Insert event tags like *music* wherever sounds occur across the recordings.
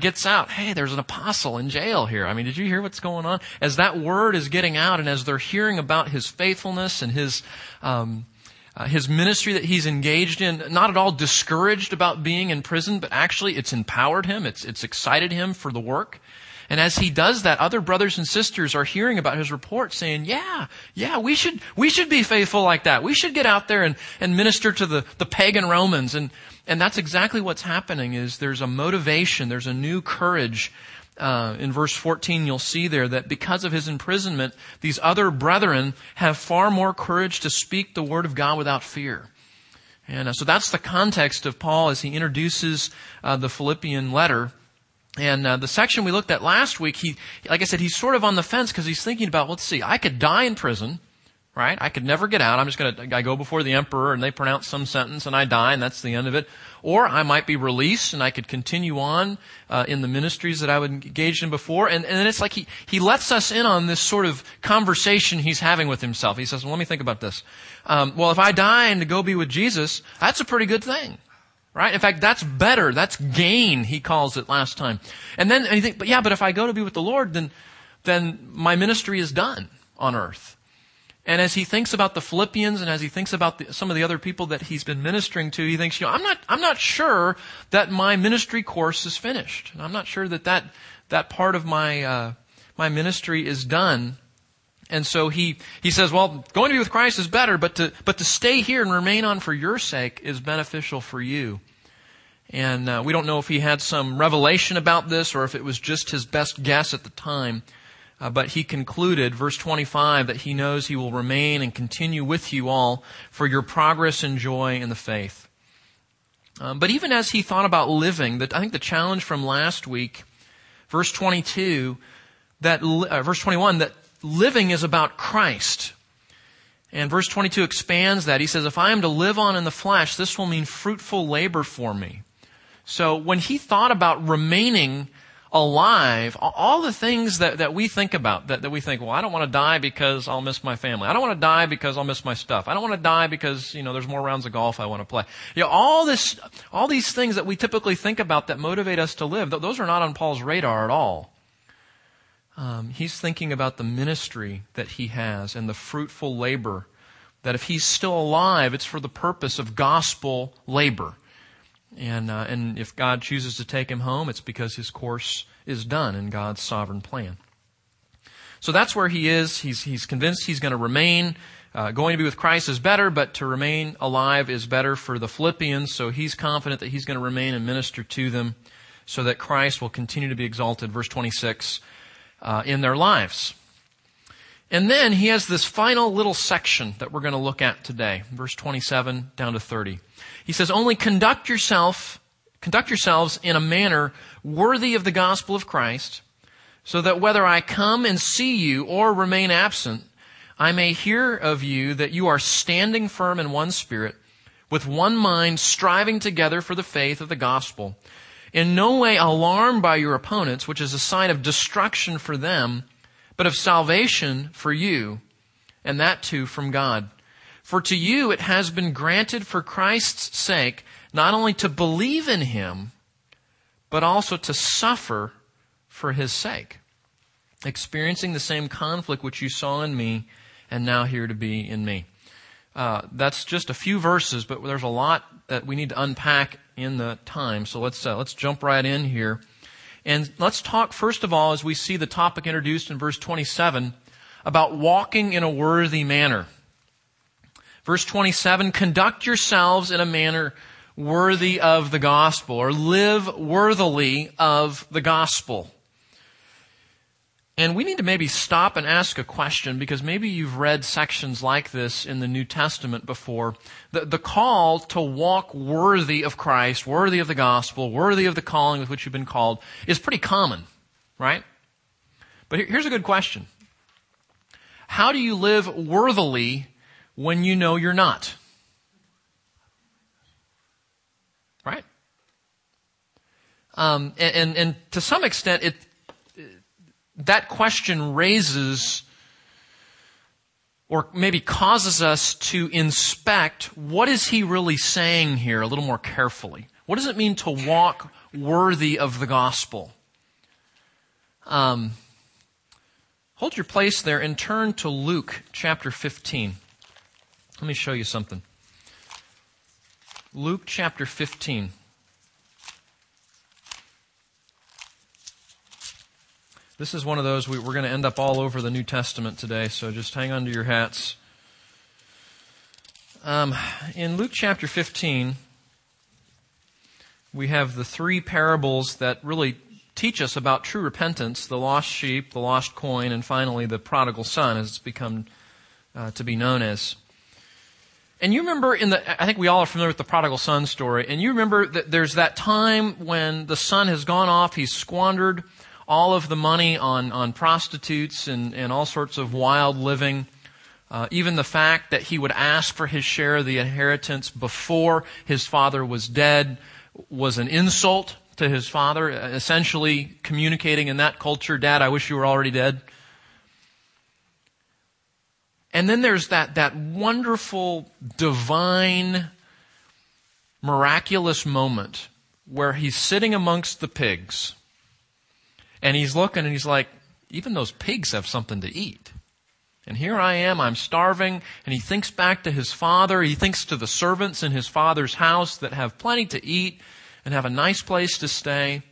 gets out, hey, there's an apostle in jail here. I mean, did you hear what's going on? As that word is getting out and as they're hearing about his faithfulness and his, um, uh, his ministry that he's engaged in, not at all discouraged about being in prison, but actually it's empowered him. It's, it's excited him for the work. And as he does that, other brothers and sisters are hearing about his report saying, yeah, yeah, we should, we should be faithful like that. We should get out there and, and minister to the, the pagan Romans. And, and that's exactly what's happening is there's a motivation, there's a new courage. Uh, in verse 14, you'll see there that because of his imprisonment, these other brethren have far more courage to speak the word of God without fear. And uh, so that's the context of Paul as he introduces uh, the Philippian letter. And uh, the section we looked at last week, he, like I said, he's sort of on the fence because he's thinking about, let's see, I could die in prison, right? I could never get out. I'm just going to, I go before the emperor and they pronounce some sentence and I die and that's the end of it. Or I might be released and I could continue on uh, in the ministries that I would engaged in before. And, and then it's like he, he lets us in on this sort of conversation he's having with himself. He says, well, let me think about this. Um, well, if I die and to go be with Jesus, that's a pretty good thing. Right? In fact, that's better. That's gain, he calls it last time. And then and you think, but yeah, but if I go to be with the Lord, then, then my ministry is done on earth. And as he thinks about the Philippians and as he thinks about the, some of the other people that he's been ministering to, he thinks, you know, I'm not, I'm not sure that my ministry course is finished. I'm not sure that that, that part of my, uh, my ministry is done. And so he, he says, well, going to be with Christ is better, but to, but to stay here and remain on for your sake is beneficial for you. And uh, we don't know if he had some revelation about this or if it was just his best guess at the time. Uh, but he concluded, verse 25, that he knows he will remain and continue with you all for your progress and joy in the faith. Um, but even as he thought about living, I think the challenge from last week, verse 22, that uh, verse 21, that living is about Christ. And verse 22 expands that. He says, if I am to live on in the flesh, this will mean fruitful labor for me. So when he thought about remaining alive, all the things that, that we think about, that, that we think, well, I don't want to die because I'll miss my family. I don't want to die because I'll miss my stuff. I don't want to die because, you know, there's more rounds of golf I want to play. You know, all this, all these things that we typically think about that motivate us to live, those are not on Paul's radar at all. Um, he's thinking about the ministry that he has and the fruitful labor that if he's still alive, it's for the purpose of gospel labor. And, uh, and if God chooses to take him home, it's because his course is done in God's sovereign plan. So that's where he is. He's, he's convinced he's going to remain. Uh, going to be with Christ is better, but to remain alive is better for the Philippians. So he's confident that he's going to remain and minister to them so that Christ will continue to be exalted. Verse 26, uh, in their lives. And then he has this final little section that we're going to look at today, verse 27 down to 30. He says, only conduct yourself, conduct yourselves in a manner worthy of the gospel of Christ, so that whether I come and see you or remain absent, I may hear of you that you are standing firm in one spirit, with one mind, striving together for the faith of the gospel, in no way alarmed by your opponents, which is a sign of destruction for them, but of salvation for you, and that too from God. For to you it has been granted for Christ's sake not only to believe in him, but also to suffer for his sake, experiencing the same conflict which you saw in me and now hear to be in me. Uh, that's just a few verses, but there's a lot that we need to unpack in the time. So let's uh, let's jump right in here. And let's talk first of all, as we see the topic introduced in verse 27, about walking in a worthy manner. Verse 27, conduct yourselves in a manner worthy of the gospel, or live worthily of the gospel. And we need to maybe stop and ask a question because maybe you've read sections like this in the New Testament before. The, the, call to walk worthy of Christ, worthy of the gospel, worthy of the calling with which you've been called is pretty common, right? But here's a good question. How do you live worthily when you know you're not? Right? Um, and, and, and to some extent, it, that question raises or maybe causes us to inspect what is he really saying here a little more carefully. What does it mean to walk worthy of the gospel. Um, hold your place there and turn to Luke chapter 15. Let me show you something. Luke chapter 15. This is one of those, we, are going to end up all over the New Testament today, so just hang on to your hats. Um, in Luke chapter 15, we have the three parables that really teach us about true repentance the lost sheep, the lost coin, and finally the prodigal son, as it's become uh, to be known as. And you remember in the, I think we all are familiar with the prodigal son story, and you remember that there's that time when the son has gone off, he's squandered all of the money on, on prostitutes and, and all sorts of wild living. Uh, even the fact that he would ask for his share of the inheritance before his father was dead was an insult to his father, essentially communicating in that culture, Dad, I wish you were already dead. And then there's that, that wonderful, divine, miraculous moment where he's sitting amongst the pigs and he's looking and he's like, even those pigs have something to eat. And here I am, I'm starving. And he thinks back to his father. He thinks to the servants in his father's house that have plenty to eat and have a nice place to stay.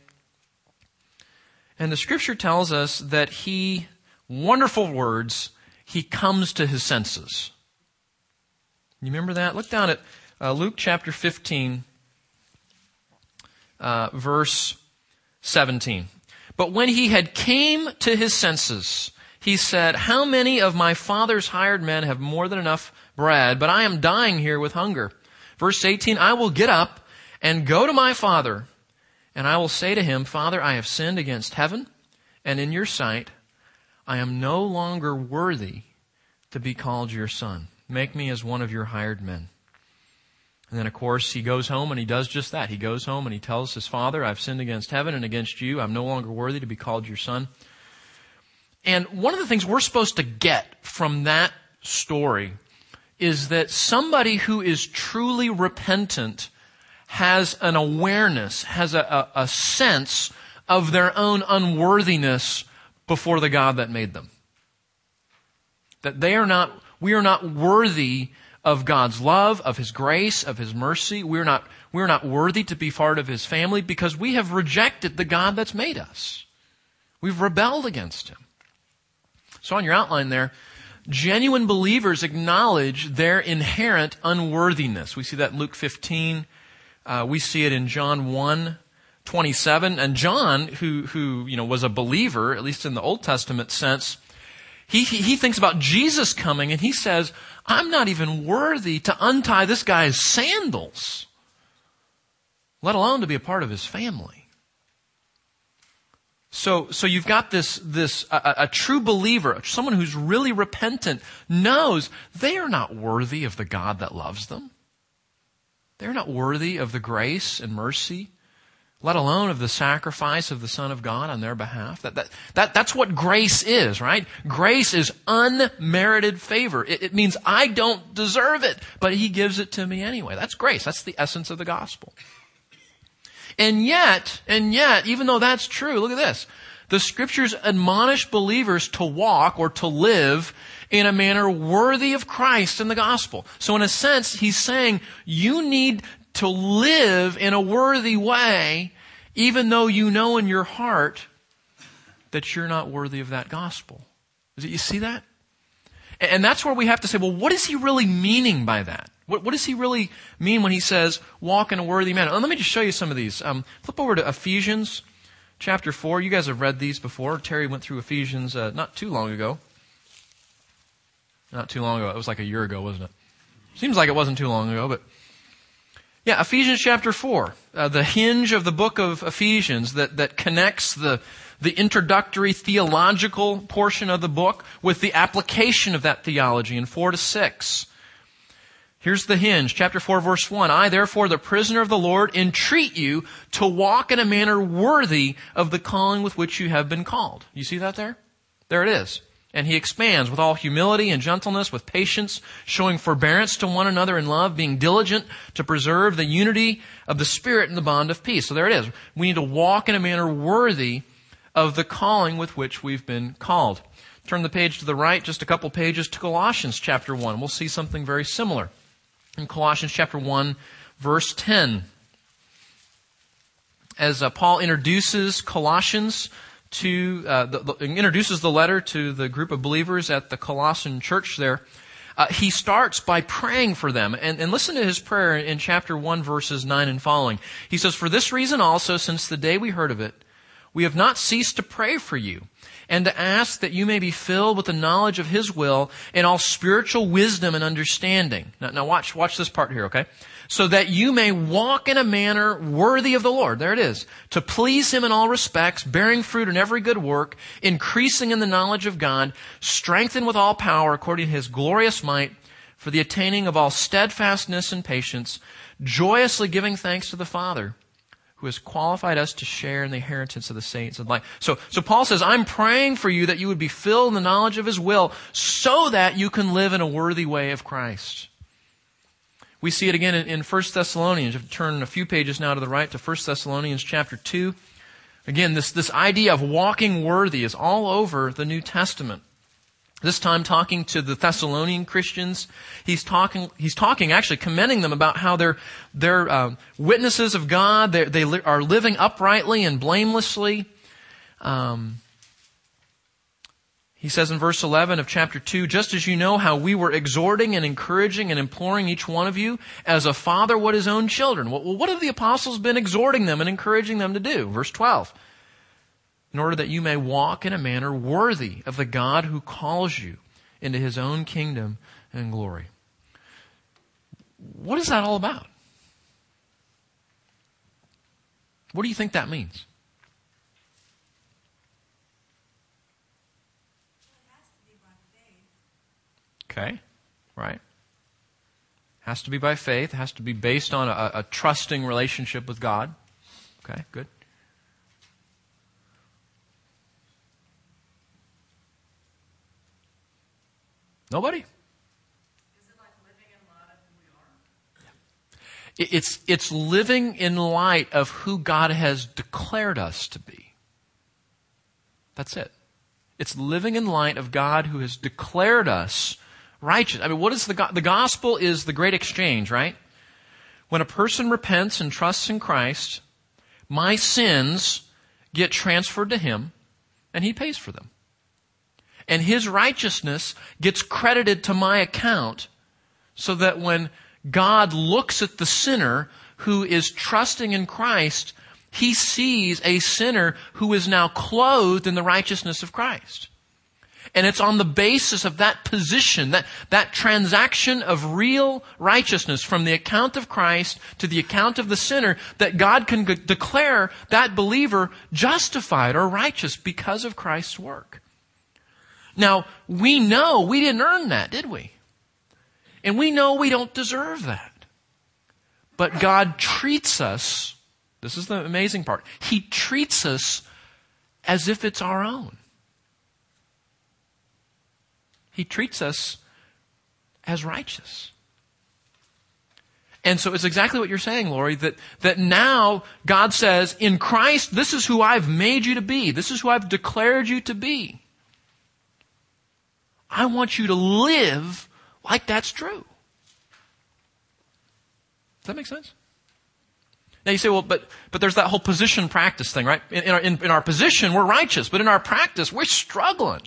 And the scripture tells us that he, wonderful words, he comes to his senses. You remember that? Look down at uh, Luke chapter 15, uh, verse 17. But when he had came to his senses, he said, How many of my father's hired men have more than enough bread, but I am dying here with hunger? Verse 18, I will get up and go to my father, and I will say to him, Father, I have sinned against heaven and in your sight. I am no longer worthy to be called your son. Make me as one of your hired men. And then, of course, he goes home and he does just that. He goes home and he tells his father, I've sinned against heaven and against you. I'm no longer worthy to be called your son. And one of the things we're supposed to get from that story is that somebody who is truly repentant has an awareness, has a, a, a sense of their own unworthiness before the God that made them. That they are not, we are not worthy of God's love, of His grace, of His mercy. We're not, we're not worthy to be part of His family because we have rejected the God that's made us. We've rebelled against Him. So on your outline there, genuine believers acknowledge their inherent unworthiness. We see that in Luke 15. Uh, we see it in John 1, 27. And John, who, who, you know, was a believer, at least in the Old Testament sense, he, he thinks about Jesus coming and he says, I'm not even worthy to untie this guy's sandals, let alone to be a part of his family. So, so you've got this, this, a, a, true believer, someone who's really repentant, knows they are not worthy of the God that loves them. They're not worthy of the grace and mercy let alone of the sacrifice of the Son of God on their behalf. That, that, that, that's what grace is, right? Grace is unmerited favor. It, it means I don't deserve it, but He gives it to me anyway. That's grace. That's the essence of the gospel. And yet, and yet, even though that's true, look at this. The scriptures admonish believers to walk or to live in a manner worthy of Christ in the gospel. So in a sense, he's saying you need to live in a worthy way, even though you know in your heart that you're not worthy of that gospel. You see that? And that's where we have to say, well, what is he really meaning by that? What, what does he really mean when he says, walk in a worthy manner? let me just show you some of these. Um, flip over to Ephesians chapter 4. You guys have read these before. Terry went through Ephesians uh, not too long ago. Not too long ago. It was like a year ago, wasn't it? Seems like it wasn't too long ago, but yeah, Ephesians chapter 4, uh, the hinge of the book of Ephesians that, that connects the, the introductory theological portion of the book with the application of that theology in 4 to 6. Here's the hinge, chapter 4 verse 1. I therefore, the prisoner of the Lord, entreat you to walk in a manner worthy of the calling with which you have been called. You see that there? There it is. And he expands with all humility and gentleness, with patience, showing forbearance to one another in love, being diligent to preserve the unity of the Spirit in the bond of peace. So there it is. We need to walk in a manner worthy of the calling with which we've been called. Turn the page to the right, just a couple pages to Colossians chapter 1. We'll see something very similar. In Colossians chapter 1, verse 10. As uh, Paul introduces Colossians to, uh, the, the, introduces the letter to the group of believers at the Colossian church there, uh, he starts by praying for them. And, and listen to his prayer in chapter 1, verses 9 and following. He says, For this reason also, since the day we heard of it, we have not ceased to pray for you and to ask that you may be filled with the knowledge of His will and all spiritual wisdom and understanding. Now, now watch, watch this part here, okay? So that you may walk in a manner worthy of the Lord. There it is. To please Him in all respects, bearing fruit in every good work, increasing in the knowledge of God, strengthened with all power according to His glorious might, for the attaining of all steadfastness and patience, joyously giving thanks to the Father who has qualified us to share in the inheritance of the saints of light. So, so Paul says, I'm praying for you that you would be filled in the knowledge of his will so that you can live in a worthy way of Christ. We see it again in, in 1 Thessalonians. You turn a few pages now to the right to 1 Thessalonians chapter 2. Again, this, this idea of walking worthy is all over the New Testament. This time talking to the Thessalonian Christians, he's talking, he's talking actually commending them about how they're, they're uh, witnesses of God, they're, they li- are living uprightly and blamelessly. Um, he says in verse 11 of chapter 2, just as you know how we were exhorting and encouraging and imploring each one of you as a father would his own children. Well, what have the apostles been exhorting them and encouraging them to do? Verse 12 in order that you may walk in a manner worthy of the God who calls you into his own kingdom and glory. What is that all about? What do you think that means? Okay, right. Has to be by faith, has to be based on a, a trusting relationship with God. Okay, good. Nobody? It's, it's living in light of who God has declared us to be. That's it. It's living in light of God who has declared us righteous. I mean, what is the, the gospel is the great exchange, right? When a person repents and trusts in Christ, my sins get transferred to him and he pays for them and his righteousness gets credited to my account so that when God looks at the sinner who is trusting in Christ, he sees a sinner who is now clothed in the righteousness of Christ. And it's on the basis of that position, that, that transaction of real righteousness from the account of Christ to the account of the sinner that God can g- declare that believer justified or righteous because of Christ's work. Now, we know we didn't earn that, did we? And we know we don't deserve that. But God treats us, this is the amazing part, He treats us as if it's our own. He treats us as righteous. And so it's exactly what you're saying, Lori, that, that now God says, in Christ, this is who I've made you to be. This is who I've declared you to be. I want you to live like that's true. Does that make sense? Now you say, well, but, but there's that whole position practice thing, right? In, in, our, in, in our position, we're righteous, but in our practice, we're struggling,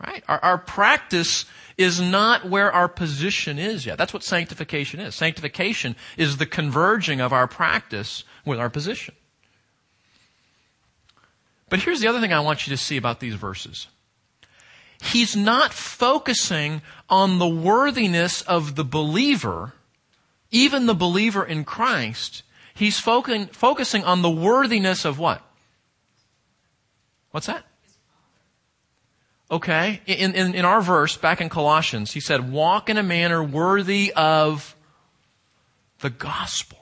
right? Our, our practice is not where our position is yet. That's what sanctification is. Sanctification is the converging of our practice with our position. But here's the other thing I want you to see about these verses he's not focusing on the worthiness of the believer, even the believer in Christ. He's focusing, focusing on the worthiness of what? What's that? Okay. In, in, in our verse, back in Colossians, he said, walk in a manner worthy of the gospel.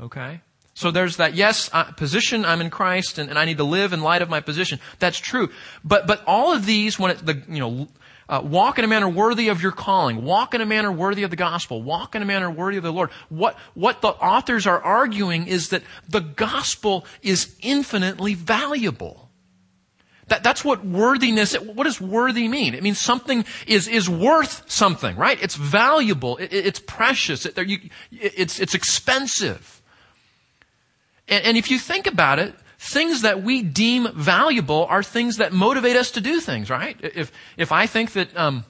Okay? So there's that, yes, uh, position, I'm in Christ, and, and, I need to live in light of my position. That's true. But, but all of these, when it, the, you know, uh, walk in a manner worthy of your calling. Walk in a manner worthy of the gospel. Walk in a manner worthy of the Lord. What, what the authors are arguing is that the gospel is infinitely valuable. That, that's what worthiness, what does worthy mean? It means something is, is worth something, right? It's valuable. It, it's precious. It, you, it's, it's expensive. And, and if you think about it, things that we deem valuable are things that motivate us to do things, right? If, if I think that, um,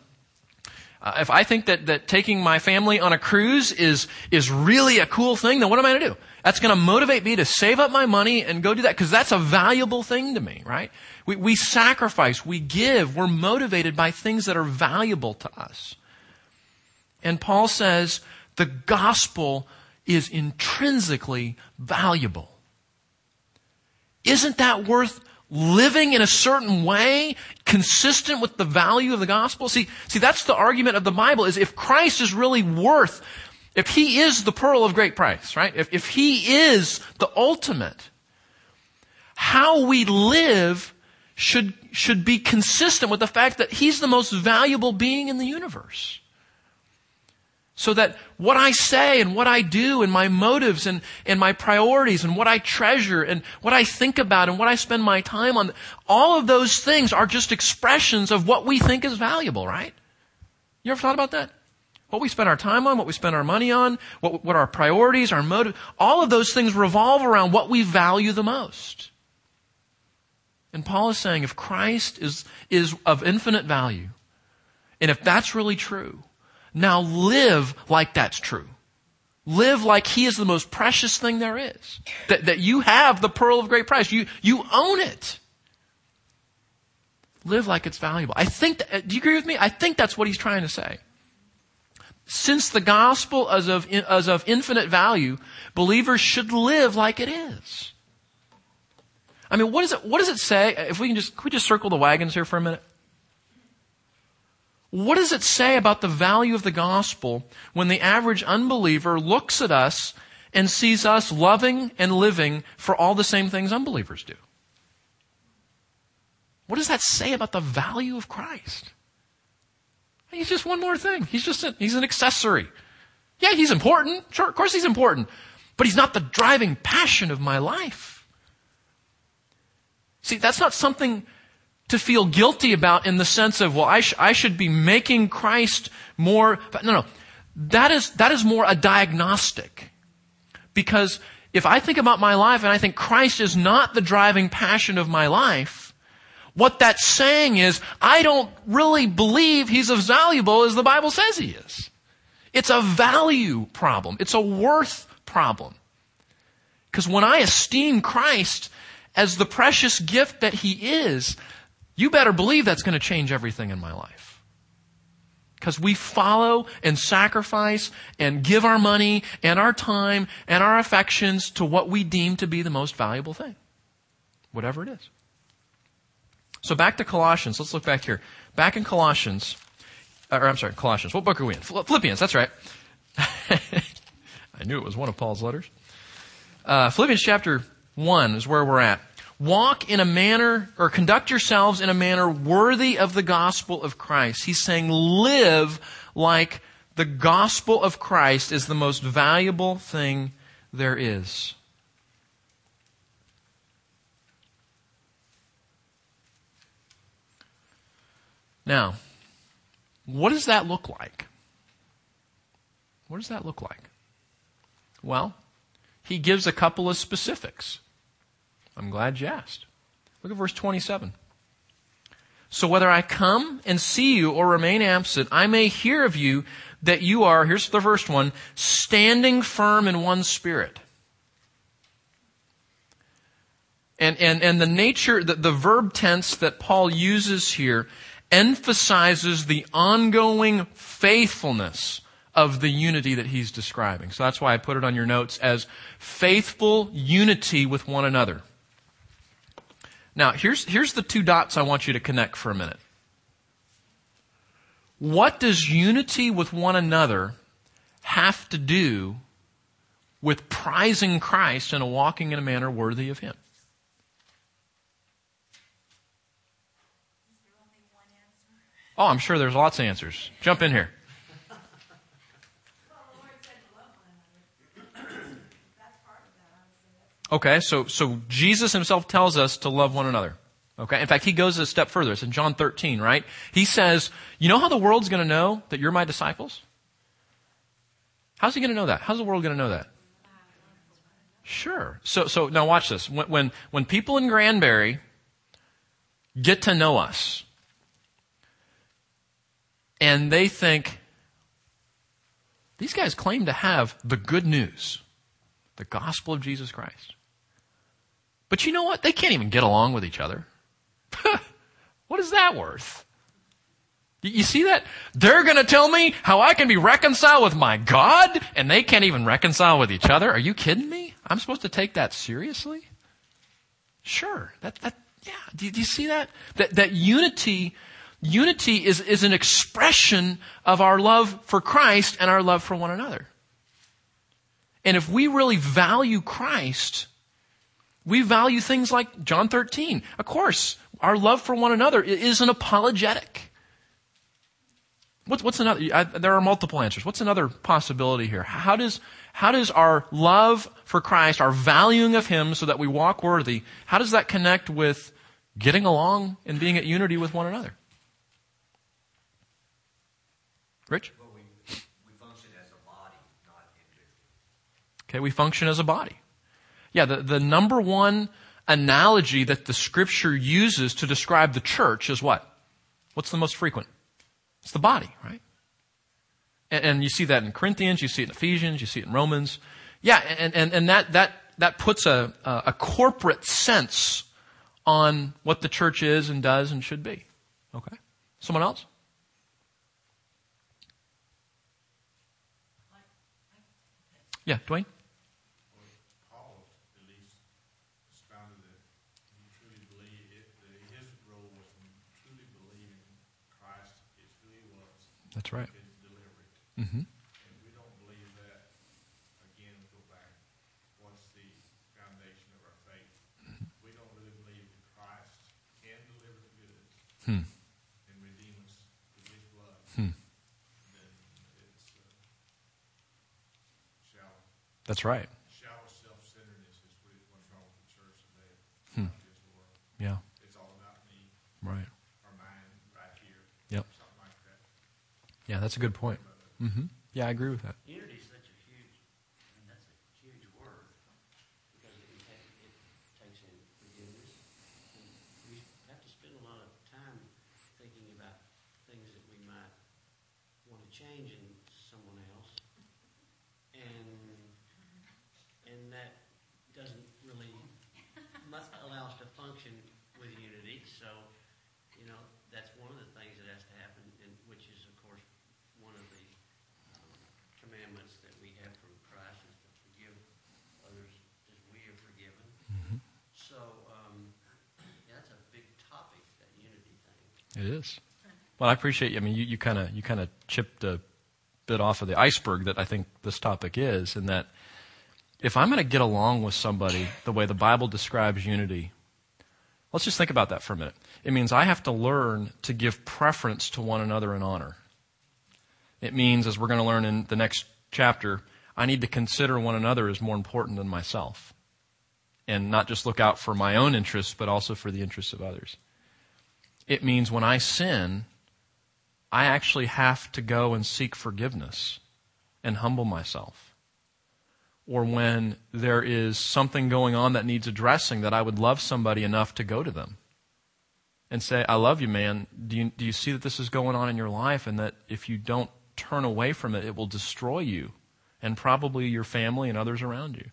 uh, if I think that, that taking my family on a cruise is, is really a cool thing, then what am I going to do? That's going to motivate me to save up my money and go do that because that's a valuable thing to me, right? We, we sacrifice, we give, we're motivated by things that are valuable to us. And Paul says the gospel is intrinsically valuable. Isn't that worth living in a certain way consistent with the value of the gospel? See, see, that's the argument of the Bible is if Christ is really worth, if he is the pearl of great price, right? If, if he is the ultimate, how we live should, should be consistent with the fact that he's the most valuable being in the universe. So that what I say and what I do and my motives and, and my priorities and what I treasure and what I think about and what I spend my time on, all of those things are just expressions of what we think is valuable, right? You ever thought about that? What we spend our time on, what we spend our money on, what, what our priorities, our motive, all of those things revolve around what we value the most. And Paul is saying if Christ is, is of infinite value, and if that's really true, now live like that's true. Live like He is the most precious thing there is. That, that you have the pearl of great price. You, you own it. Live like it's valuable. I think, that, do you agree with me? I think that's what he's trying to say. Since the gospel is of, is of infinite value, believers should live like it is. I mean, what, is it, what does it say? If we can just, we just circle the wagons here for a minute? What does it say about the value of the gospel when the average unbeliever looks at us and sees us loving and living for all the same things unbelievers do? What does that say about the value of Christ? He's just one more thing. He's just a, he's an accessory. Yeah, he's important. Sure, of course he's important. But he's not the driving passion of my life. See, that's not something to feel guilty about in the sense of, well, I, sh- I should be making Christ more. No, no. That is, that is more a diagnostic. Because if I think about my life and I think Christ is not the driving passion of my life, what that's saying is, I don't really believe he's as valuable as the Bible says he is. It's a value problem. It's a worth problem. Because when I esteem Christ as the precious gift that he is, you better believe that's going to change everything in my life. Because we follow and sacrifice and give our money and our time and our affections to what we deem to be the most valuable thing. Whatever it is. So back to Colossians. Let's look back here. Back in Colossians, or I'm sorry, Colossians. What book are we in? Philippians, that's right. *laughs* I knew it was one of Paul's letters. Uh, Philippians chapter 1 is where we're at walk in a manner or conduct yourselves in a manner worthy of the gospel of Christ. He's saying live like the gospel of Christ is the most valuable thing there is. Now, what does that look like? What does that look like? Well, he gives a couple of specifics. I'm glad you asked. Look at verse 27. So whether I come and see you or remain absent, I may hear of you that you are, here's the first one, standing firm in one spirit. And, and, and the nature, the, the verb tense that Paul uses here emphasizes the ongoing faithfulness of the unity that he's describing. So that's why I put it on your notes as faithful unity with one another. Now, here's, here's the two dots I want you to connect for a minute. What does unity with one another have to do with prizing Christ and walking in a manner worthy of Him? Oh, I'm sure there's lots of answers. Jump in here. Okay, so, so Jesus himself tells us to love one another. Okay, in fact, he goes a step further. It's in John 13, right? He says, you know how the world's gonna know that you're my disciples? How's he gonna know that? How's the world gonna know that? Sure. So, so now watch this. When, when, when people in Granbury get to know us, and they think, these guys claim to have the good news, the gospel of Jesus Christ. But you know what? They can't even get along with each other. *laughs* what is that worth? You see that? They're gonna tell me how I can be reconciled with my God, and they can't even reconcile with each other? Are you kidding me? I'm supposed to take that seriously? Sure. That, that, yeah. Do, do you see that? That, that unity, unity is, is an expression of our love for Christ and our love for one another. And if we really value Christ, we value things like John 13. Of course, our love for one another is an apologetic. What's, what's another? I, there are multiple answers. What's another possibility here? How does, how does our love for Christ, our valuing of Him so that we walk worthy, how does that connect with getting along and being at unity with one another? Rich? Well, we, we function as a body, not individually. Okay, we function as a body. Yeah, the, the number one analogy that the scripture uses to describe the church is what? What's the most frequent? It's the body, right? And, and, you see that in Corinthians, you see it in Ephesians, you see it in Romans. Yeah, and, and, and that, that, that puts a, a corporate sense on what the church is and does and should be. Okay? Someone else? Yeah, Dwayne? That's right. Mm-hmm. And we don't believe that. Again, we go back. What's the foundation of our faith? Mm-hmm. We don't really believe that Christ can deliver the goods hmm. and redeem us with His blood. Hmm. Then it's uh, shallow. That's right. Shallow self-centeredness is really what's wrong with the church today. Hmm. Yeah. It's all about me. Right. Yeah, that's a good point. Mm-hmm. Yeah, I agree with that. Unity is such a huge, I mean, that's a huge word because it, take, it takes in forgiveness. And we have to spend a lot of time thinking about things that we might want to change in someone else, and and that doesn't really allow us to function with unity. So, you know, that's one of the things that has to happen, and which is, of course, one of the um, commandments that we have from Christ is to forgive others as we are forgiven. Mm-hmm. So um, yeah, that's a big topic, that unity thing. It is. Well, I appreciate you. I mean, you kind of you kind of chipped a bit off of the iceberg that I think this topic is, in that if I'm going to get along with somebody the way the Bible describes unity, let's just think about that for a minute. It means I have to learn to give preference to one another in honor. It means, as we're going to learn in the next chapter, I need to consider one another as more important than myself. And not just look out for my own interests, but also for the interests of others. It means when I sin, I actually have to go and seek forgiveness and humble myself. Or when there is something going on that needs addressing, that I would love somebody enough to go to them and say, I love you, man. Do you, do you see that this is going on in your life and that if you don't turn away from it, it will destroy you and probably your family and others around you.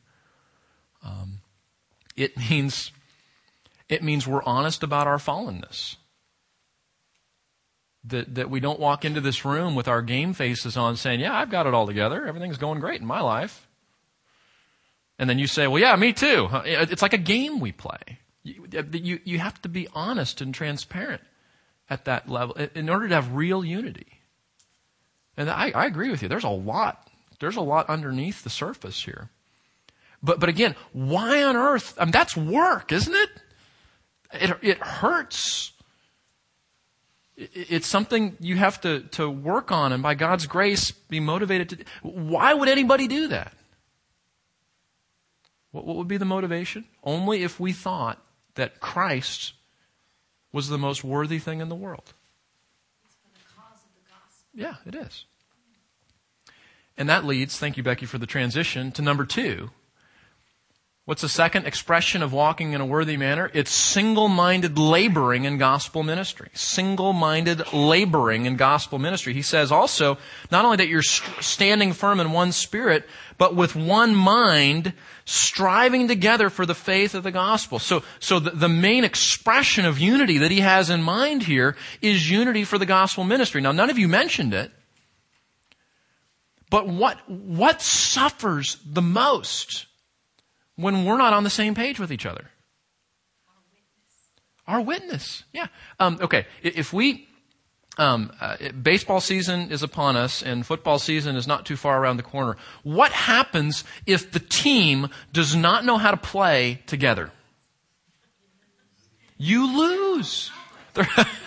Um, it *laughs* means it means we're honest about our fallenness. That that we don't walk into this room with our game faces on, saying, "Yeah, I've got it all together. Everything's going great in my life." And then you say, "Well, yeah, me too." It's like a game we play. You, uh, you, you have to be honest and transparent at that level in order to have real unity. And I, I agree with you. There's a lot. There's a lot underneath the surface here. But, but again, why on earth? I mean, that's work, isn't it? It, it hurts. It, it's something you have to, to work on and by God's grace be motivated to. Why would anybody do that? What, what would be the motivation? Only if we thought that Christ was the most worthy thing in the world. Yeah, it is. And that leads, thank you, Becky, for the transition, to number two. What's the second expression of walking in a worthy manner? It's single-minded laboring in gospel ministry. Single-minded laboring in gospel ministry. He says also, not only that you're standing firm in one spirit, but with one mind, striving together for the faith of the gospel. So, so the, the main expression of unity that he has in mind here is unity for the gospel ministry. Now, none of you mentioned it, but what, what suffers the most when we're not on the same page with each other? Our witness. Yeah. Um, okay. If we, um, uh, baseball season is upon us and football season is not too far around the corner. What happens if the team does not know how to play together? You lose. *laughs*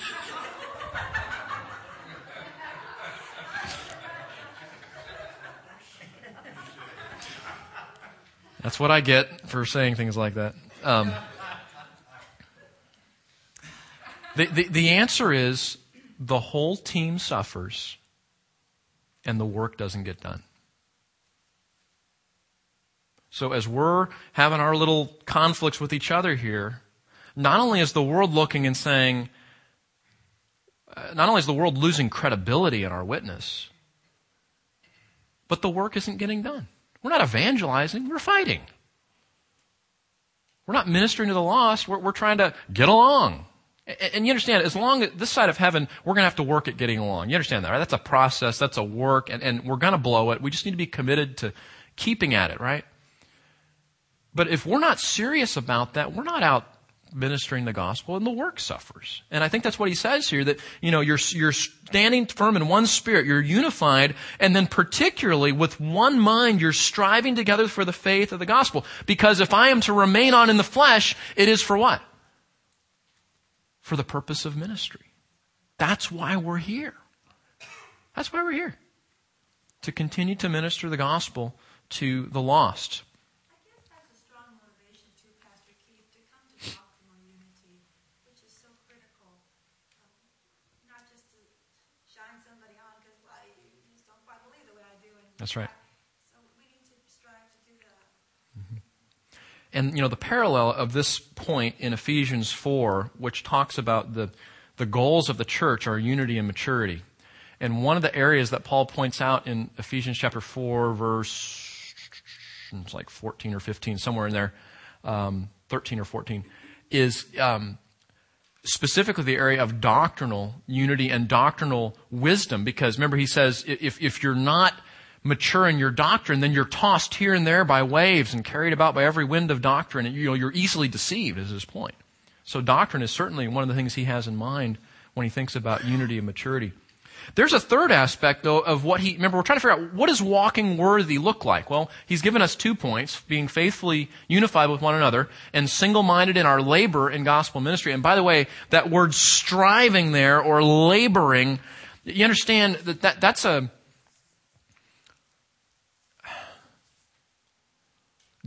That's what I get for saying things like that. Um, the, the, the answer is the whole team suffers and the work doesn't get done. So as we're having our little conflicts with each other here, not only is the world looking and saying, uh, not only is the world losing credibility in our witness, but the work isn't getting done. We're not evangelizing, we're fighting. We're not ministering to the lost, we're, we're trying to get along. And you understand, as long as this side of heaven, we're going to have to work at getting along. You understand that, right? That's a process, that's a work, and, and we're going to blow it. We just need to be committed to keeping at it, right? But if we're not serious about that, we're not out ministering the gospel and the work suffers. And I think that's what he says here that, you know, you're, you're standing firm in one spirit, you're unified, and then particularly with one mind, you're striving together for the faith of the gospel. Because if I am to remain on in the flesh, it is for what? for the purpose of ministry. That's why we're here. That's why we're here. To continue to minister the gospel to the lost. I guess that's a strong motivation too, Pastor Keith, to come to doctrinal unity, which is so critical. Um, not just to shine somebody on because well, you just don't quite believe the way I do. And That's right. So we need to strive to do that. And, you know, the parallel of this point in Ephesians 4, which talks about the, the goals of the church are unity and maturity. And one of the areas that Paul points out in Ephesians chapter 4, verse, it's like 14 or 15, somewhere in there, um, 13 or 14, is um, specifically the area of doctrinal unity and doctrinal wisdom. Because remember, he says, if, if you're not mature in your doctrine, then you're tossed here and there by waves and carried about by every wind of doctrine. And, you know, you're easily deceived, is his point. So doctrine is certainly one of the things he has in mind when he thinks about unity and maturity. There's a third aspect, though, of what he, remember, we're trying to figure out what does walking worthy look like? Well, he's given us two points, being faithfully unified with one another and single-minded in our labor in gospel ministry. And by the way, that word striving there or laboring, you understand that, that that's a,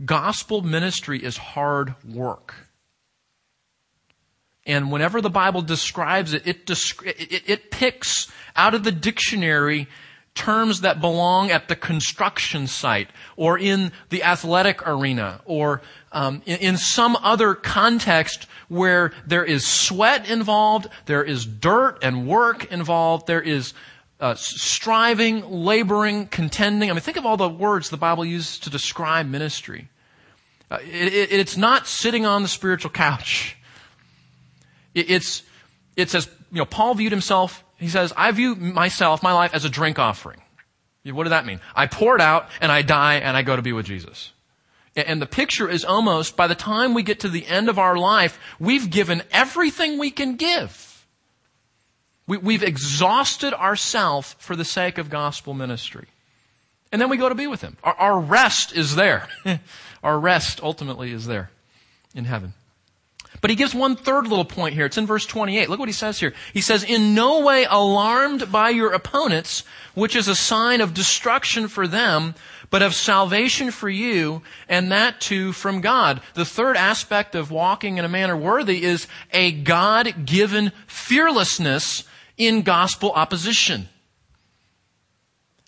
gospel ministry is hard work. And whenever the Bible describes it, it, it, it, picks out of the dictionary terms that belong at the construction site or in the athletic arena or um, in, in some other context where there is sweat involved, there is dirt and work involved, there is uh, striving, laboring, contending. I mean, think of all the words the Bible uses to describe ministry. Uh, it, it, it's not sitting on the spiritual couch. It, it's, it's as, you know, Paul viewed himself, he says, I view myself, my life, as a drink offering. What does that mean? I pour it out and I die and I go to be with Jesus. And the picture is almost, by the time we get to the end of our life, we've given everything we can give. We, have exhausted ourselves for the sake of gospel ministry. And then we go to be with him. Our, our rest is there. *laughs* our rest ultimately is there in heaven. But he gives one third little point here. It's in verse 28. Look what he says here. He says, in no way alarmed by your opponents, which is a sign of destruction for them, but of salvation for you, and that too from God. The third aspect of walking in a manner worthy is a God-given fearlessness in gospel opposition.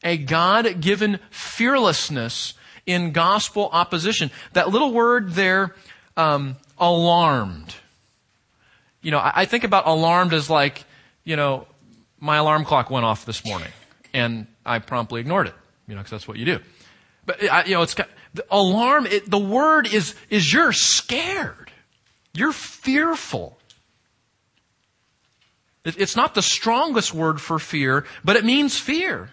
A God-given fearlessness in gospel opposition. That little word there, um, alarmed. You know, I, I think about alarmed as like, you know, my alarm clock went off this morning, and I promptly ignored it. You know, because that's what you do. But I, you know, it's the alarm. It, the word is is you're scared, you're fearful. It, it's not the strongest word for fear, but it means fear.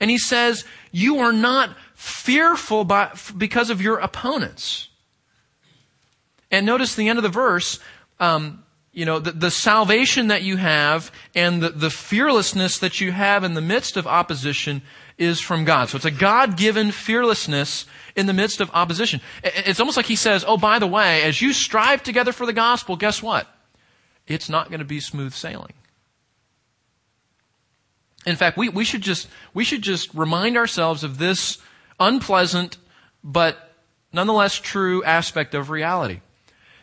And he says you are not fearful by, because of your opponents. And notice the end of the verse. Um, you know, the, the, salvation that you have and the, the fearlessness that you have in the midst of opposition is from God. So it's a God-given fearlessness in the midst of opposition. It's almost like he says, oh, by the way, as you strive together for the gospel, guess what? It's not going to be smooth sailing. In fact, we, we should just, we should just remind ourselves of this unpleasant, but nonetheless true aspect of reality.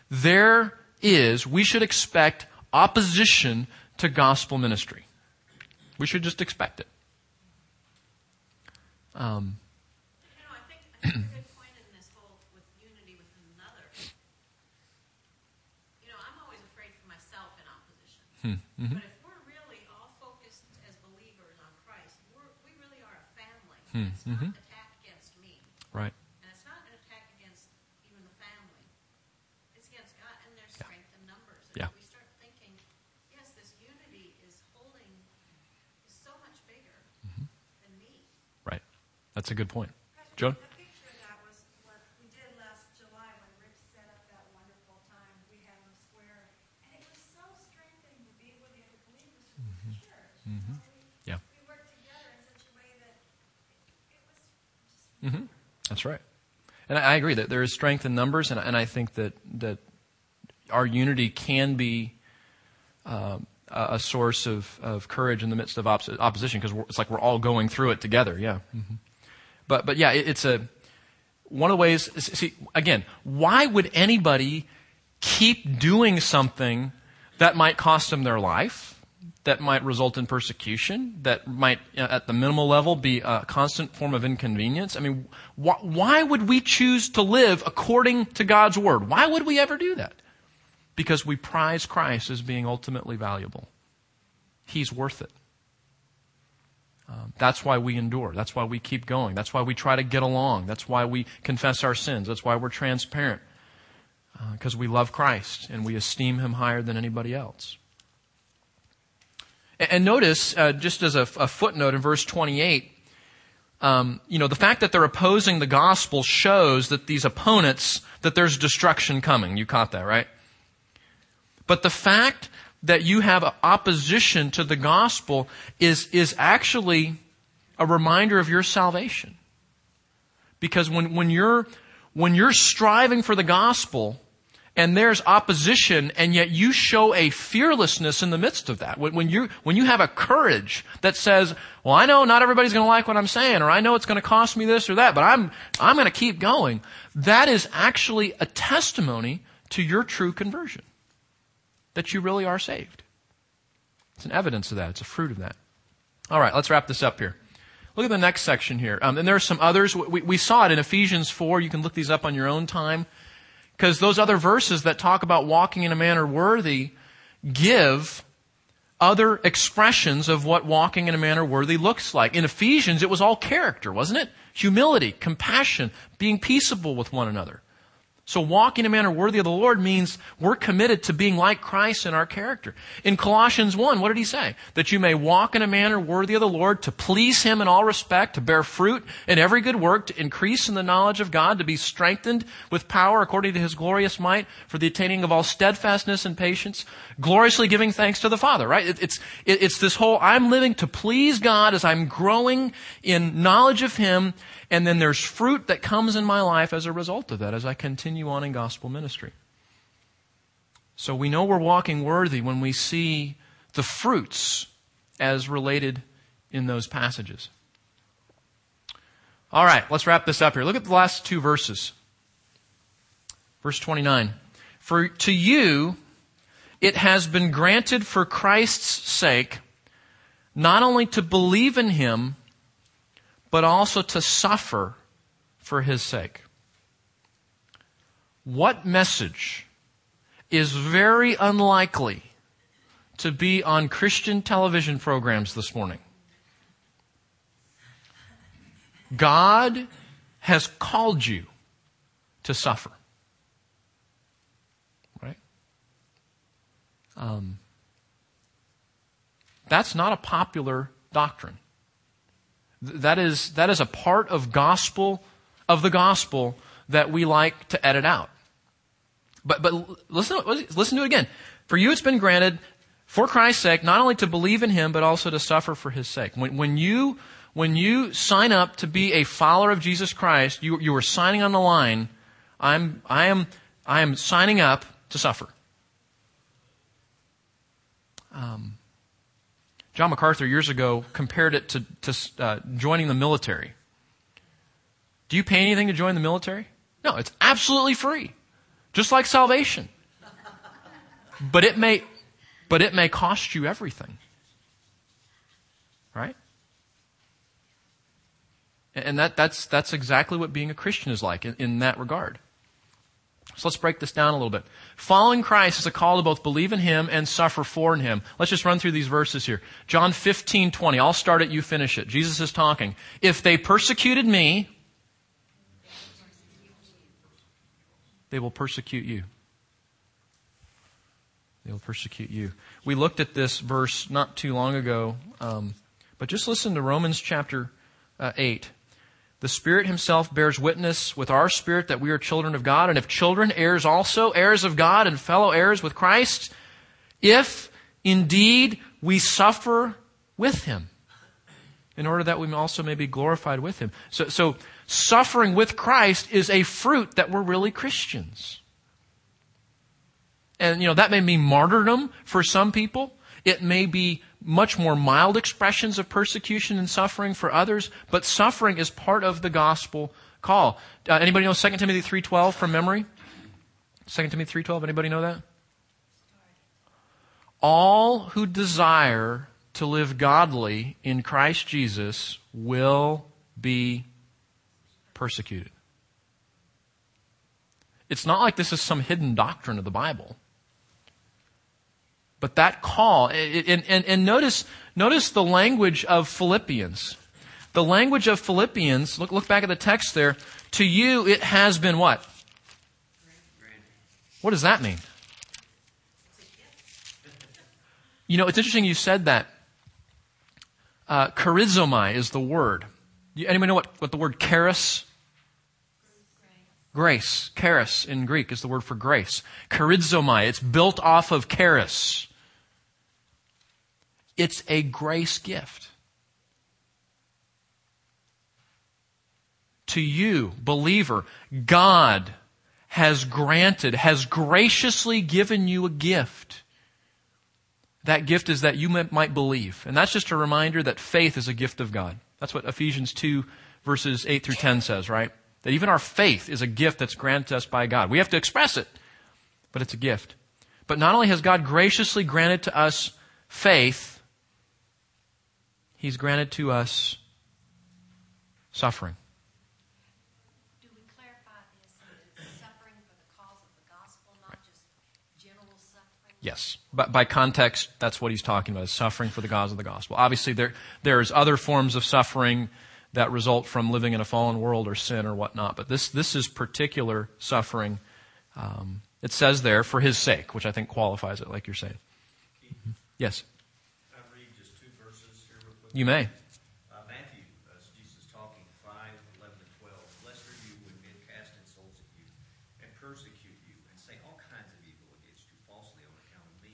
There is, we should expect opposition to gospel ministry. We should just expect it. Um, you know, I think, I think a good point in this whole with unity with another. You know, I'm always afraid for myself in opposition. Hmm, mm-hmm. But if we're really all focused as believers on Christ, we're, we really are a family. Hmm, It's not mm-hmm. an attack against me, right. and it's not an attack against even the family. It's against God, and Yeah. strength in numbers. And Yeah. we start thinking, yes, this unity is holding is so much bigger Mm-hmm. than me. Right. That's a good point. Joan? A picture of that was what we did last July when Rick set up that wonderful time we had in the square. And it was so strengthening to be with the other believers from the church. You know, we, Mm-hmm. Yeah. we worked together in such a way that it, it was just hmm That's right. And I I agree that there is strength in numbers, and, and I think that, that our unity can be um, a, a source of, of courage in the midst of oppo- opposition because it's like we're all going through it together. Yeah. hmm But, but yeah, it, it's a, one of the ways, see, again, why would anybody keep doing something that might cost them their life? That might result in persecution, that might, uh, at the minimal level, be a constant form of inconvenience. I mean, wh- why would we choose to live according to God's Word? Why would we ever do that? Because we prize Christ as being ultimately valuable. He's worth it. Um, that's why we endure. That's why we keep going. That's why we try to get along. That's why we confess our sins. That's why we're transparent. Because we love Christ and we esteem Him higher than anybody else. And notice, uh, just as a, a, footnote in verse 28, um, you know, the fact that they're opposing the gospel shows that these opponents, that there's destruction coming. You caught that, right? But the fact that you have opposition to the gospel is, is actually a reminder of your salvation. Because when, when you're, when you're striving for the gospel, and there's opposition, and yet you show a fearlessness in the midst of that. When, when, you, when you have a courage that says, well, I know not everybody's going to like what I'm saying, or I know it's going to cost me this or that, but I'm, I'm going to keep going. That is actually a testimony to your true conversion. That you really are saved. It's an evidence of that. It's a fruit of that. All right, let's wrap this up here. Look at the next section here. Um, and there are some others. We, we saw it in Ephesians 4. You can look these up on your own time. Because those other verses that talk about walking in a manner worthy give other expressions of what walking in a manner worthy looks like. In Ephesians, it was all character, wasn't it? Humility, compassion, being peaceable with one another. So walking in a manner worthy of the Lord means we're committed to being like Christ in our character. In Colossians 1, what did he say? That you may walk in a manner worthy of the Lord, to please him in all respect, to bear fruit in every good work, to increase in the knowledge of God, to be strengthened with power according to his glorious might for the attaining of all steadfastness and patience, gloriously giving thanks to the Father, right? It's, it's this whole, I'm living to please God as I'm growing in knowledge of him and then there's fruit that comes in my life as a result of that as I continue on in gospel ministry. So we know we're walking worthy when we see the fruits as related in those passages. All right, let's wrap this up here. Look at the last two verses. Verse 29. For to you it has been granted for Christ's sake not only to believe in him, but also to suffer for his sake. What message is very unlikely to be on Christian television programs this morning? God has called you to suffer. Right? Um, that's not a popular doctrine. That is, that is a part of gospel, of the gospel that we like to edit out. But, but listen, listen to it again. For you it's been granted, for Christ's sake, not only to believe in Him, but also to suffer for His sake. When, when you, when you sign up to be a follower of Jesus Christ, you, you are signing on the line, I'm, I am, I am signing up to suffer. Um, John MacArthur years ago compared it to, to uh, joining the military. Do you pay anything to join the military? No, it's absolutely free. Just like salvation. But it may, but it may cost you everything. Right? And that, that's, that's exactly what being a Christian is like in, in that regard. So let's break this down a little bit. Following Christ is a call to both believe in Him and suffer for Him. Let's just run through these verses here. John 15, 20. I'll start it, you finish it. Jesus is talking. If they persecuted me, they will persecute you. They will persecute you. We looked at this verse not too long ago, um, but just listen to Romans chapter uh, 8. The Spirit Himself bears witness with our spirit that we are children of God, and if children, heirs also, heirs of God and fellow heirs with Christ, if indeed we suffer with Him, in order that we also may be glorified with Him. So, so suffering with Christ is a fruit that we're really Christians. And, you know, that may mean martyrdom for some people. It may be much more mild expressions of persecution and suffering for others, but suffering is part of the gospel call. Uh, anybody know 2 Timothy 3.12 from memory? 2 Timothy 3.12, anybody know that? All who desire to live godly in Christ Jesus will be persecuted. It's not like this is some hidden doctrine of the Bible. But that call, and, and, and notice, notice the language of Philippians. The language of Philippians, look, look back at the text there. To you it has been what? What does that mean? You know, it's interesting you said that. Uh, charizomai is the word. Anybody know what, what the word charis? Grace. Charis in Greek is the word for grace. Charizomai. It's built off of charis. It's a grace gift. To you, believer, God has granted, has graciously given you a gift. That gift is that you might believe. And that's just a reminder that faith is a gift of God. That's what Ephesians 2 verses 8 through 10 says, right? That even our faith is a gift that's granted us by God. We have to express it, but it's a gift. But not only has God graciously granted to us faith, He's granted to us suffering. Do we clarify this? It's suffering for the cause of the gospel, not just general suffering? Yes. But by context, that's what he's talking about, is suffering for the cause of the gospel. Obviously, there, there's other forms of suffering that result from living in a fallen world or sin or whatnot, but this, this is particular suffering Um, it says there, for his sake, which I think qualifies it, like you're saying. Yes, Can I read just two verses here real quick? You may. Uh, Matthew, uh, Jesus talking, 5, 11 and 12. Blessed are you when men cast insults at you and persecute you and say all kinds of evil against you falsely on account of me.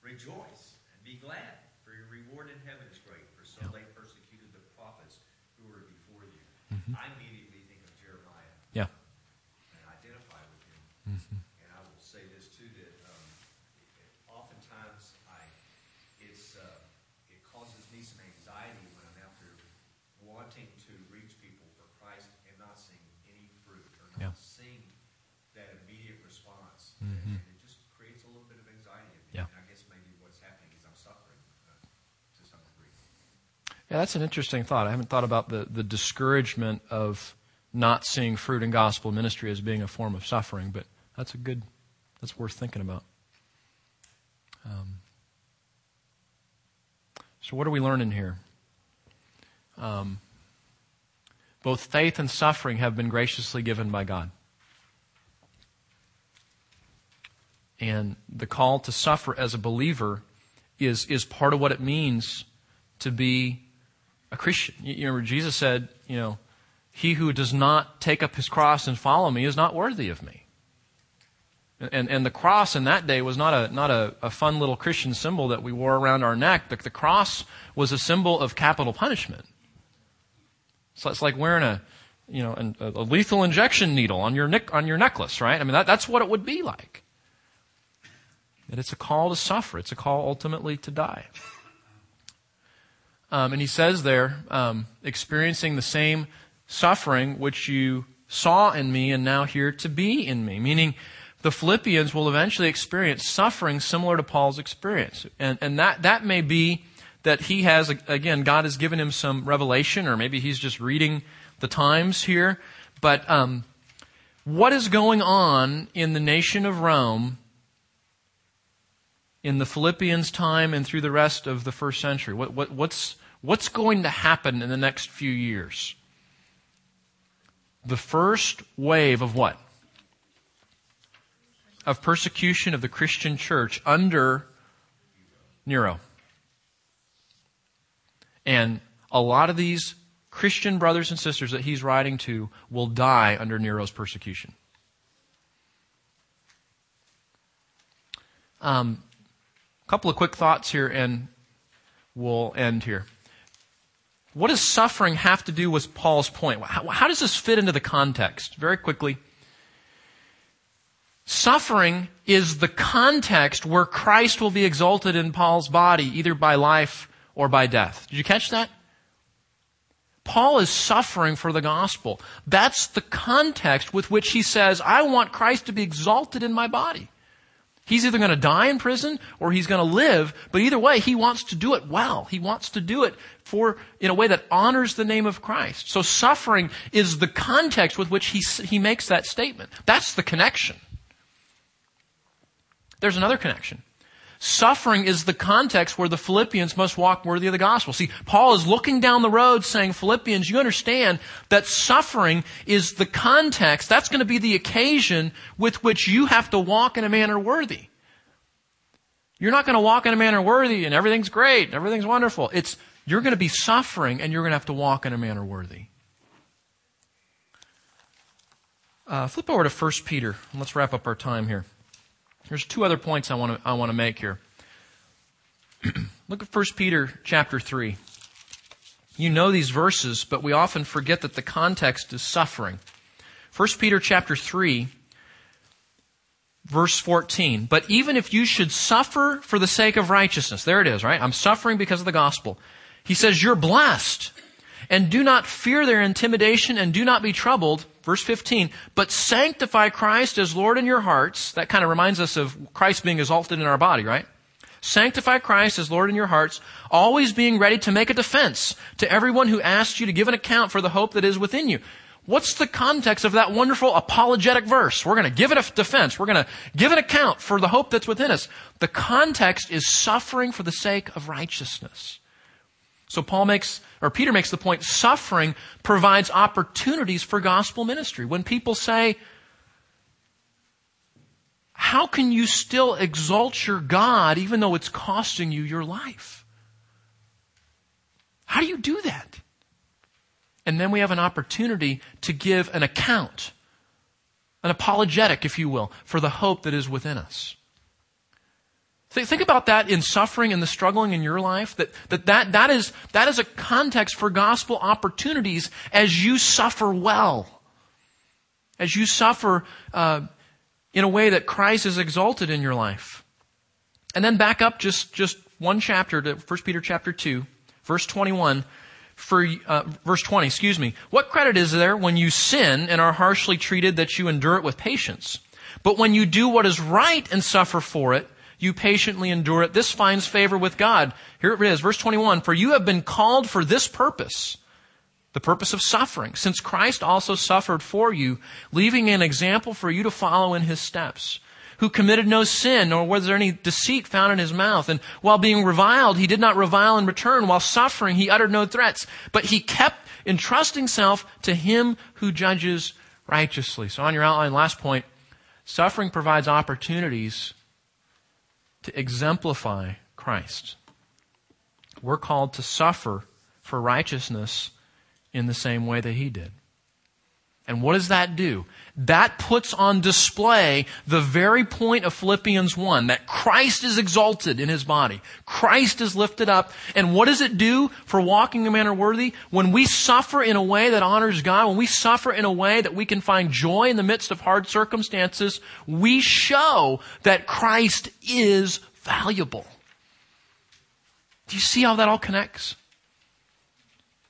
Rejoice and be glad, for your reward in heaven is great, for so they persecuted the prophets who were before you. I immediately think of Jeremiah Yeah. and identify with him. And I will say this too that um, oftentimes I it's uh, it causes me some anxiety when I'm out there wanting to reach people for Christ and not seeing any fruit or not Yeah. seeing that immediate And it just creates a little bit of anxiety. Yeah. And I guess maybe what's happening is I'm suffering uh, to some degree. Yeah, that's an interesting thought. I haven't thought about the, the discouragement of not seeing fruit in gospel ministry as being a form of suffering, but that's a good, that's worth thinking about. Um, so, what are we learning here? Um, both faith and suffering have been graciously given by God. And the call to suffer as a believer is, is part of what it means to be a Christian. You remember Jesus said, you know, he who does not take up his cross and follow me is not worthy of me. And, and the cross in that day was not a, not a, a fun little Christian symbol that we wore around our neck. The, the cross was a symbol of capital punishment. So it's like wearing a, you know, an, a lethal injection needle on your, neck, on your necklace, right? I mean, that, that's what it would be like. That it's a call to suffer. It's a call ultimately to die. Um, and he says there, um, experiencing the same suffering which you saw in me and now hear to be in me. Meaning, the Philippians will eventually experience suffering similar to Paul's experience. And, and that, that may be that he has, again, God has given him some revelation, or maybe he's just reading the times here. But um, what is going on in the nation of Rome in the Philippians' time and through the rest of the first century? What, what, what's, what's going to happen in the next few years? The first wave of what? Of persecution of the Christian church under Nero. And a lot of these Christian brothers and sisters that he's writing to will die under Nero's persecution. Um, a couple of quick thoughts here, and we'll end here. What does suffering have to do with Paul's point? How, how, does this fit into the context? Very quickly. Suffering is the context where Christ will be exalted in Paul's body, either by life or by death. Did you catch that? Paul is suffering for the gospel. That's the context with which he says, I want Christ to be exalted in my body. He's either going to die in prison or he's going to live, but either way, he wants to do it well. He wants to do it for, in a way that honors the name of Christ. So suffering is the context with which he, he makes that statement. That's the connection. There's another connection. Suffering is the context where the Philippians must walk worthy of the gospel. See, Paul is looking down the road saying, Philippians, you understand that suffering is the context, that's going to be the occasion with which you have to walk in a manner worthy. You're not going to walk in a manner worthy and everything's great, and everything's wonderful. It's, you're going to be suffering and you're going to have to walk in a manner worthy. Uh, flip over to 1 Peter, and let's wrap up our time here. There's two other points I want to, I want to make here. *clears throat* Look at 1 Peter chapter 3. You know these verses, but we often forget that the context is suffering. 1 Peter chapter 3, verse 14. But even if you should suffer for the sake of righteousness, there it is, right? I'm suffering because of the gospel. He says, you're blessed. And do not fear their intimidation and do not be troubled. Verse 15, but sanctify Christ as Lord in your hearts. That kind of reminds us of Christ being exalted in our body, right? Sanctify Christ as Lord in your hearts, always being ready to make a defense to everyone who asks you to give an account for the hope that is within you. What's the context of that wonderful apologetic verse? We're going to give it a defense. We're going to give an account for the hope that's within us. The context is suffering for the sake of righteousness. So Paul makes, or Peter makes the point, suffering provides opportunities for gospel ministry. When people say, how can you still exalt your God even though it's costing you your life? How do you do that? And then we have an opportunity to give an account, an apologetic, if you will, for the hope that is within us. Think about that in suffering and the struggling in your life. That, that, that, that, is, that is a context for gospel opportunities as you suffer well. As you suffer uh, in a way that Christ is exalted in your life. And then back up just, just one chapter to 1 Peter chapter 2, verse 21. For, uh, verse 20, excuse me. What credit is there when you sin and are harshly treated that you endure it with patience? But when you do what is right and suffer for it, you patiently endure it. This finds favor with God. Here it is, verse 21. For you have been called for this purpose, the purpose of suffering, since Christ also suffered for you, leaving an example for you to follow in his steps. Who committed no sin, nor was there any deceit found in his mouth. And while being reviled, he did not revile in return. While suffering, he uttered no threats. But he kept entrusting himself to him who judges righteously. So on your outline, last point, suffering provides opportunities to exemplify Christ. We're called to suffer for righteousness in the same way that he did. And what does that do? That puts on display the very point of Philippians 1, that Christ is exalted in his body. Christ is lifted up. And what does it do for walking a manner worthy? When we suffer in a way that honors God, when we suffer in a way that we can find joy in the midst of hard circumstances, we show that Christ is valuable. Do you see how that all connects?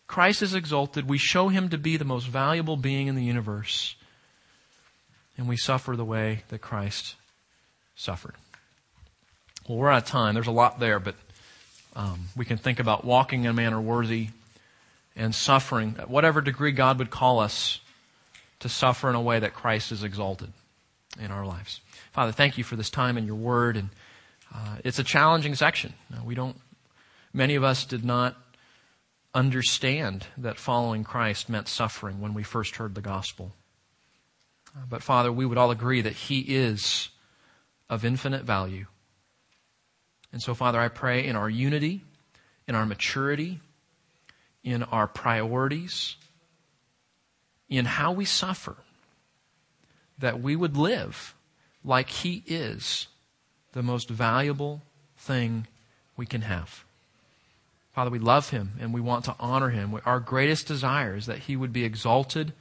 Christ is exalted. We show him to be the most valuable being in the universe. And we suffer the way that Christ suffered. Well, we're out of time. There's a lot there, but um, we can think about walking in a manner worthy and suffering, at whatever degree God would call us to suffer in a way that Christ is exalted in our lives. Father, thank you for this time and your word. And uh, it's a challenging section. We don't, many of us did not understand that following Christ meant suffering when we first heard the gospel. But Father, we would all agree that He is of infinite value. And so, Father, I pray in our unity, in our maturity, in our priorities, in how we suffer, that we would live like He is the most valuable thing we can have. Father, we love him and we want to honor him. Our greatest desire is that he would be exalted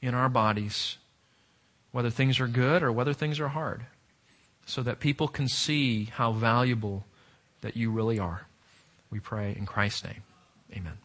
in our bodies, whether things are good or whether things are hard, so that people can see how valuable that you really are. We pray in Christ's name. Amen.